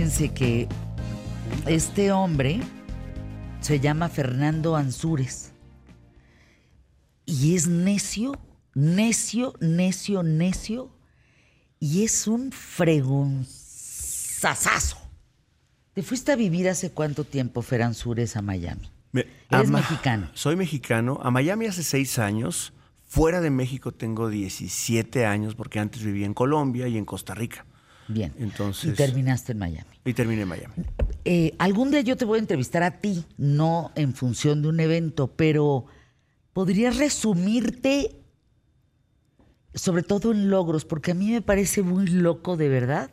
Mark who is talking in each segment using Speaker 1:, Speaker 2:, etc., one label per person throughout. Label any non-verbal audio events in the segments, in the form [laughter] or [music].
Speaker 1: Fíjense que este hombre se llama Fernando Ansúrez y es necio, necio, necio, necio y es un fregonzazazo. ¿Te fuiste a vivir hace cuánto tiempo, Fer Ansúrez, a Miami?
Speaker 2: Me-
Speaker 1: Eres
Speaker 2: ama-
Speaker 1: mexicano.
Speaker 2: Soy mexicano. A Miami hace seis años. Fuera de México tengo 17 años porque antes vivía en Colombia y en Costa Rica.
Speaker 1: Bien.
Speaker 2: Entonces-
Speaker 1: Y terminaste en Miami.
Speaker 2: Y terminé en Miami.
Speaker 1: Eh, algún día yo te voy a entrevistar a ti, no en función de un evento, pero ¿podrías resumirte, sobre todo en logros? Porque a mí me parece muy loco, de verdad,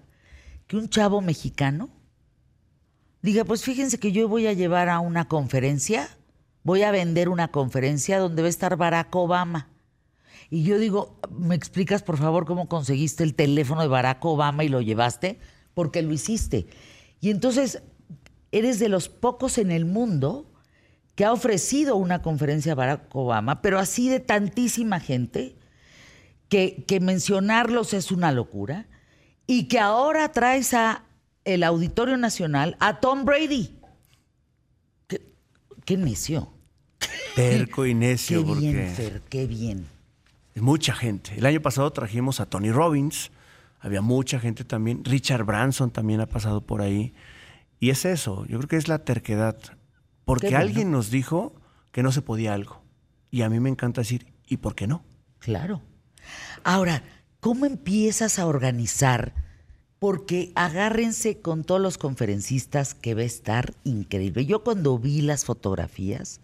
Speaker 1: que un chavo mexicano diga, pues fíjense que yo voy a llevar a una conferencia, voy a vender una conferencia donde va a estar Barack Obama. Y yo digo, ¿me explicas por favor cómo conseguiste el teléfono de Barack Obama y lo llevaste? Porque lo hiciste. Y entonces eres de los pocos en el mundo que ha ofrecido una conferencia a Barack Obama, pero así de tantísima gente que, que mencionarlos es una locura y que ahora traes a el Auditorio Nacional a Tom Brady. Qué, qué necio.
Speaker 2: Terco y necio
Speaker 1: Qué
Speaker 2: porque
Speaker 1: bien, Fer, qué bien.
Speaker 2: Mucha gente. El año pasado trajimos a Tony Robbins. Había mucha gente también. Richard Branson también ha pasado por ahí. Y es eso. Yo creo que es la terquedad. Porque
Speaker 1: bueno.
Speaker 2: alguien nos dijo que no se podía algo. Y a mí me encanta decir, ¿y por qué no?
Speaker 1: Claro. Ahora, ¿cómo empiezas a organizar? Porque agárrense con todos los conferencistas que va a estar increíble. Yo cuando vi las fotografías,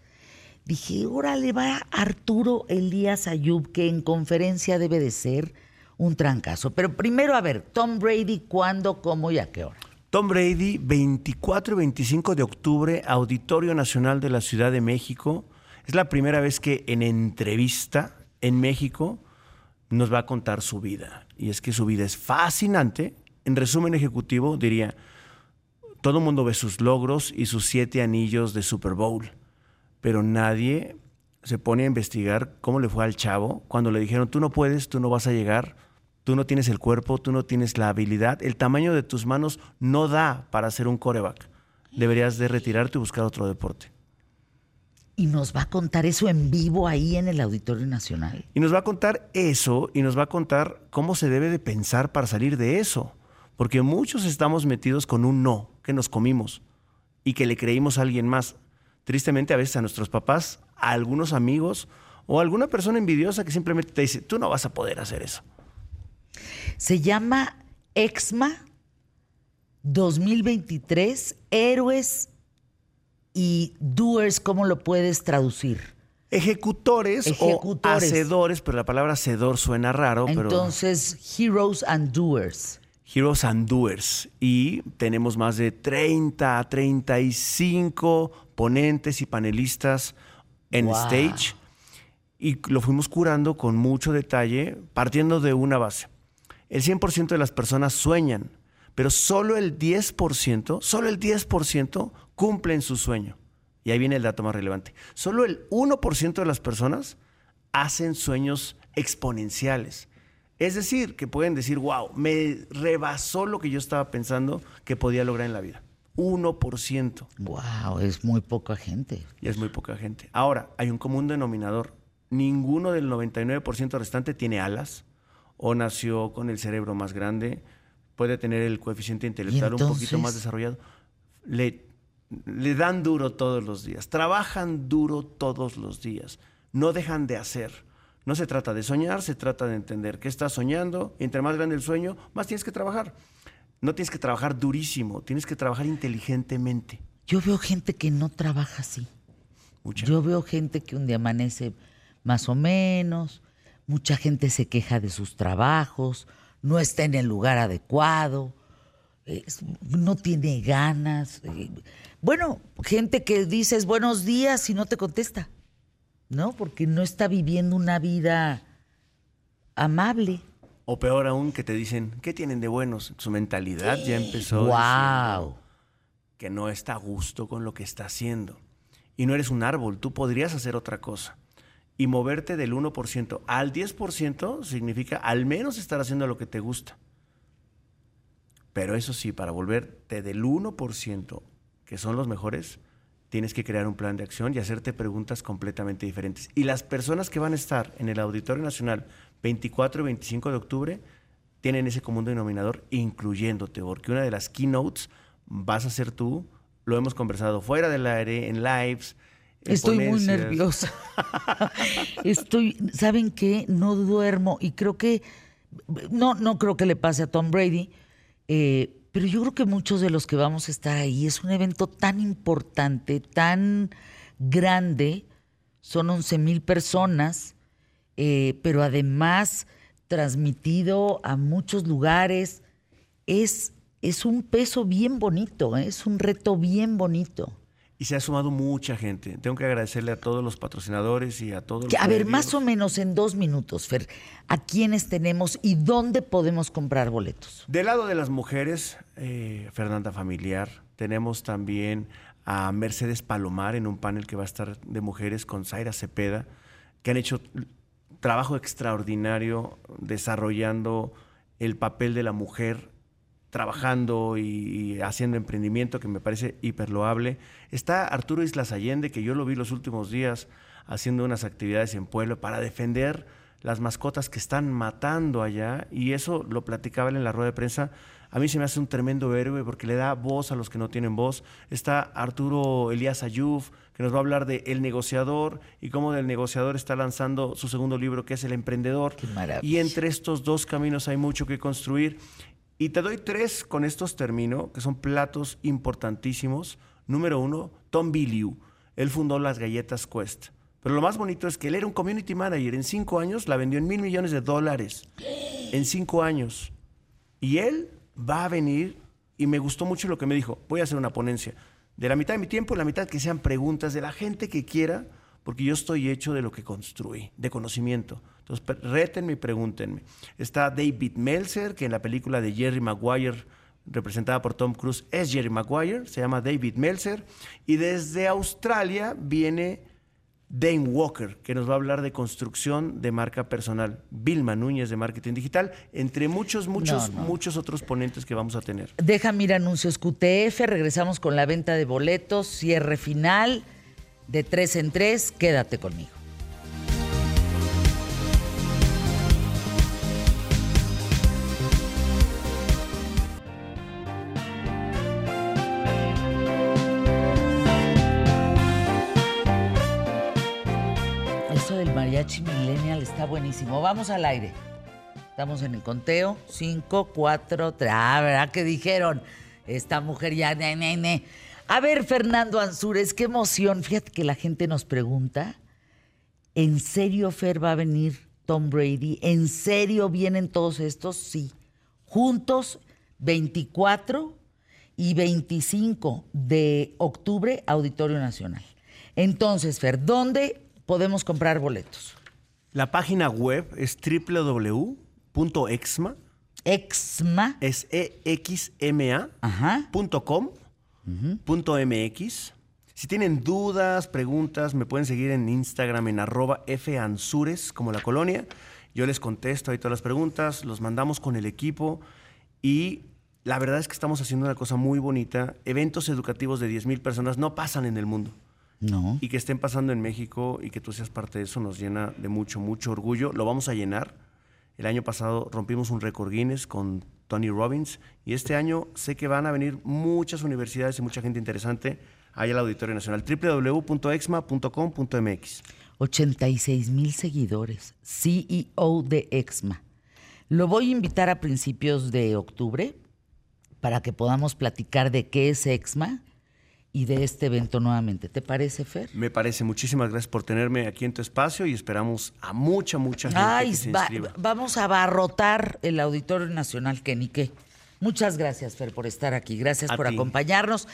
Speaker 1: dije, órale, va Arturo Elías Ayub, que en conferencia debe de ser un trancazo. Pero primero, a ver, Tom Brady, ¿cuándo, cómo y a qué hora?
Speaker 2: Tom Brady, 24 y 25 de octubre, Auditorio Nacional de la Ciudad de México. Es la primera vez que en entrevista en México nos va a contar su vida. Y es que su vida es fascinante. En resumen ejecutivo, diría, todo el mundo ve sus logros y sus siete anillos de Super Bowl, pero nadie se pone a investigar cómo le fue al chavo cuando le dijeron, tú no puedes, tú no vas a llegar, tú no tienes el cuerpo, tú no tienes la habilidad, el tamaño de tus manos no da para ser un coreback. Deberías de retirarte y buscar otro deporte.
Speaker 1: Y nos va a contar eso en vivo ahí en el Auditorio Nacional.
Speaker 2: Y nos va a contar eso y nos va a contar cómo se debe de pensar para salir de eso. Porque muchos estamos metidos con un no que nos comimos y que le creímos a alguien más. Tristemente a veces a nuestros papás, a algunos amigos o a alguna persona envidiosa que simplemente te dice, tú no vas a poder hacer eso.
Speaker 1: Se llama EXMA 2023, Héroes y Doers, ¿cómo lo puedes traducir?
Speaker 2: Ejecutores, o
Speaker 1: Ejecutores.
Speaker 2: hacedores, pero la palabra hacedor suena raro, pero
Speaker 1: Entonces, Heroes and Doers.
Speaker 2: Heroes and Doers. Y tenemos más de 30 a 35 ponentes y panelistas en
Speaker 1: Wow.
Speaker 2: stage. Y lo fuimos curando con mucho detalle, partiendo de una base. El 100% de las personas sueñan, pero solo el 10%, solo el 10% cumplen su sueño. Y ahí viene el dato más relevante. Solo el 1% de las personas hacen sueños exponenciales. Es decir, que pueden decir, wow, me rebasó lo que yo estaba pensando que podía lograr en la vida. 1%.
Speaker 1: Wow, es muy poca gente.
Speaker 2: Y es muy poca gente. Ahora, hay un común denominador. Ninguno del 99% restante tiene alas o nació con el cerebro más grande, puede tener el coeficiente intelectual un poquito más desarrollado. Le, le dan duro todos los días, trabajan duro todos los días, no dejan de hacer. No se trata de soñar, se trata de entender que estás soñando. Entre más grande el sueño, más tienes que trabajar. No tienes que trabajar durísimo, tienes que trabajar inteligentemente.
Speaker 1: Yo veo gente que no trabaja así.
Speaker 2: Mucha.
Speaker 1: Yo veo gente que un día amanece más o menos, mucha gente se queja de sus trabajos, no está en el lugar adecuado, es- no tiene ganas. eh, Bueno, gente que dices buenos días y no te contesta, ¿no? Porque no está viviendo una vida amable.
Speaker 2: O peor aún, que te dicen, ¿qué tienen de buenos? Su mentalidad ya empezó
Speaker 1: ¡Wow!
Speaker 2: que no está a gusto con lo que está haciendo. Y no eres un árbol, tú podrías hacer otra cosa. Y moverte del 1% al 10% significa al menos estar haciendo lo que te gusta. Pero eso sí, para volverte del 1%, que son los mejores, tienes que crear un plan de acción y hacerte preguntas completamente diferentes. Y las personas que van a estar en el Auditorio Nacional 24 y 25 de octubre tienen ese común denominador, incluyéndote, porque una de las keynotes vas a ser tú. Lo hemos conversado fuera del aire, en lives. en
Speaker 1: Estoy muy nerviosa. [laughs] Estoy, ¿saben qué? No duermo y creo que, no, no creo que le pase a Tom Brady, eh, pero yo creo que muchos de los que vamos a estar ahí es un evento tan importante, tan grande, son 11 mil personas, eh, pero además transmitido a muchos lugares. Es, es un peso bien bonito, ¿eh? es un reto bien bonito.
Speaker 2: Y se ha sumado mucha gente. Tengo que agradecerle a todos los patrocinadores y a todos los
Speaker 1: a ver, más o menos en dos minutos, Fer, ¿a quiénes tenemos y dónde podemos comprar boletos?
Speaker 2: Del lado de las mujeres, eh, Fernanda Familiar, tenemos también a Mercedes Palomar en un panel que va a estar de mujeres con Zaira Cepeda, que han hecho trabajo extraordinario desarrollando el papel de la mujer, trabajando y, haciendo emprendimiento, que me parece hiperloable. Está Arturo Islas Allende, que yo lo vi los últimos días haciendo unas actividades en Puebla para defender las mascotas que están matando allá, y eso lo platicaba en la rueda de prensa. A mí se me hace un tremendo héroe porque le da voz a los que no tienen voz. Está Arturo Elías Ayuf, que nos va a hablar de El negociador y cómo del negociador está lanzando su segundo libro, que es El emprendedor.
Speaker 1: Qué maravilla.
Speaker 2: Y entre estos dos caminos hay mucho que construir. Y te doy tres, con estos termino, que son platos importantísimos. Número uno, Tom Billieu. Él fundó las galletas Quest. Pero lo más bonito es que él era un community manager. En cinco años la vendió en mil millones de dólares. En cinco años. Y él va a venir, y me gustó mucho lo que me dijo, voy a hacer una ponencia. De la mitad de mi tiempo, la mitad que sean preguntas de la gente que quiera, porque yo estoy hecho de lo que construí, de conocimiento. Entonces, rétenme y pregúntenme. Está David Meltzer, que en la película de Jerry Maguire, representada por Tom Cruise, es Jerry Maguire, se llama David Meltzer. Y desde Australia viene Dane Walker, que nos va a hablar de construcción de marca personal. Vilma Núñez de marketing digital, entre muchos, muchos,
Speaker 1: No, no.
Speaker 2: muchos otros ponentes que vamos a tener.
Speaker 1: Déjame ir a anuncios QTF, regresamos con la venta de boletos, cierre final de tres en tres, quédate conmigo. Mariachi millennial está buenísimo. Vamos al aire. Estamos en el conteo. 5, 4, 3. Ah, ¿verdad que dijeron? Esta mujer ya. A ver, Fernando Ansúrez, qué emoción. Fíjate que la gente nos pregunta: ¿en serio, Fer, va a venir Tom Brady? ¿En serio vienen todos estos? Sí. Juntos, 24 y 25 de octubre, Auditorio Nacional. Entonces, Fer, ¿dónde podemos comprar boletos?
Speaker 2: La página web es www.exma,
Speaker 1: Exma.
Speaker 2: es E exma
Speaker 1: Ajá.
Speaker 2: punto com, punto mx. Si tienen dudas, preguntas, me pueden seguir en Instagram en arroba fansures, como la colonia. Yo les contesto ahí todas las preguntas, los mandamos con el equipo y la verdad es que estamos haciendo una cosa muy bonita. Eventos educativos de 10 mil personas no pasan en el mundo.
Speaker 1: No.
Speaker 2: y que estén pasando en México y que tú seas parte de eso nos llena de mucho, mucho orgullo. Lo vamos a llenar. El año pasado rompimos un récord Guinness con Tony Robbins y este año sé que van a venir muchas universidades y mucha gente interesante ahí al Auditorio Nacional. www.exma.com.mx
Speaker 1: 86 mil seguidores. CEO de Exma. Lo voy a invitar a principios de octubre para que podamos platicar de qué es Exma y de este evento nuevamente. ¿Te parece, Fer?
Speaker 2: Me parece. Muchísimas gracias por tenerme aquí en tu espacio y esperamos a mucha, mucha gente
Speaker 1: Ay,
Speaker 2: que se
Speaker 1: va-
Speaker 2: inscriba.
Speaker 1: vamos a abarrotar el Auditorio Nacional, que ni qué. Muchas gracias, Fer, por estar aquí. Gracias
Speaker 2: A
Speaker 1: por
Speaker 2: ti.
Speaker 1: acompañarnos.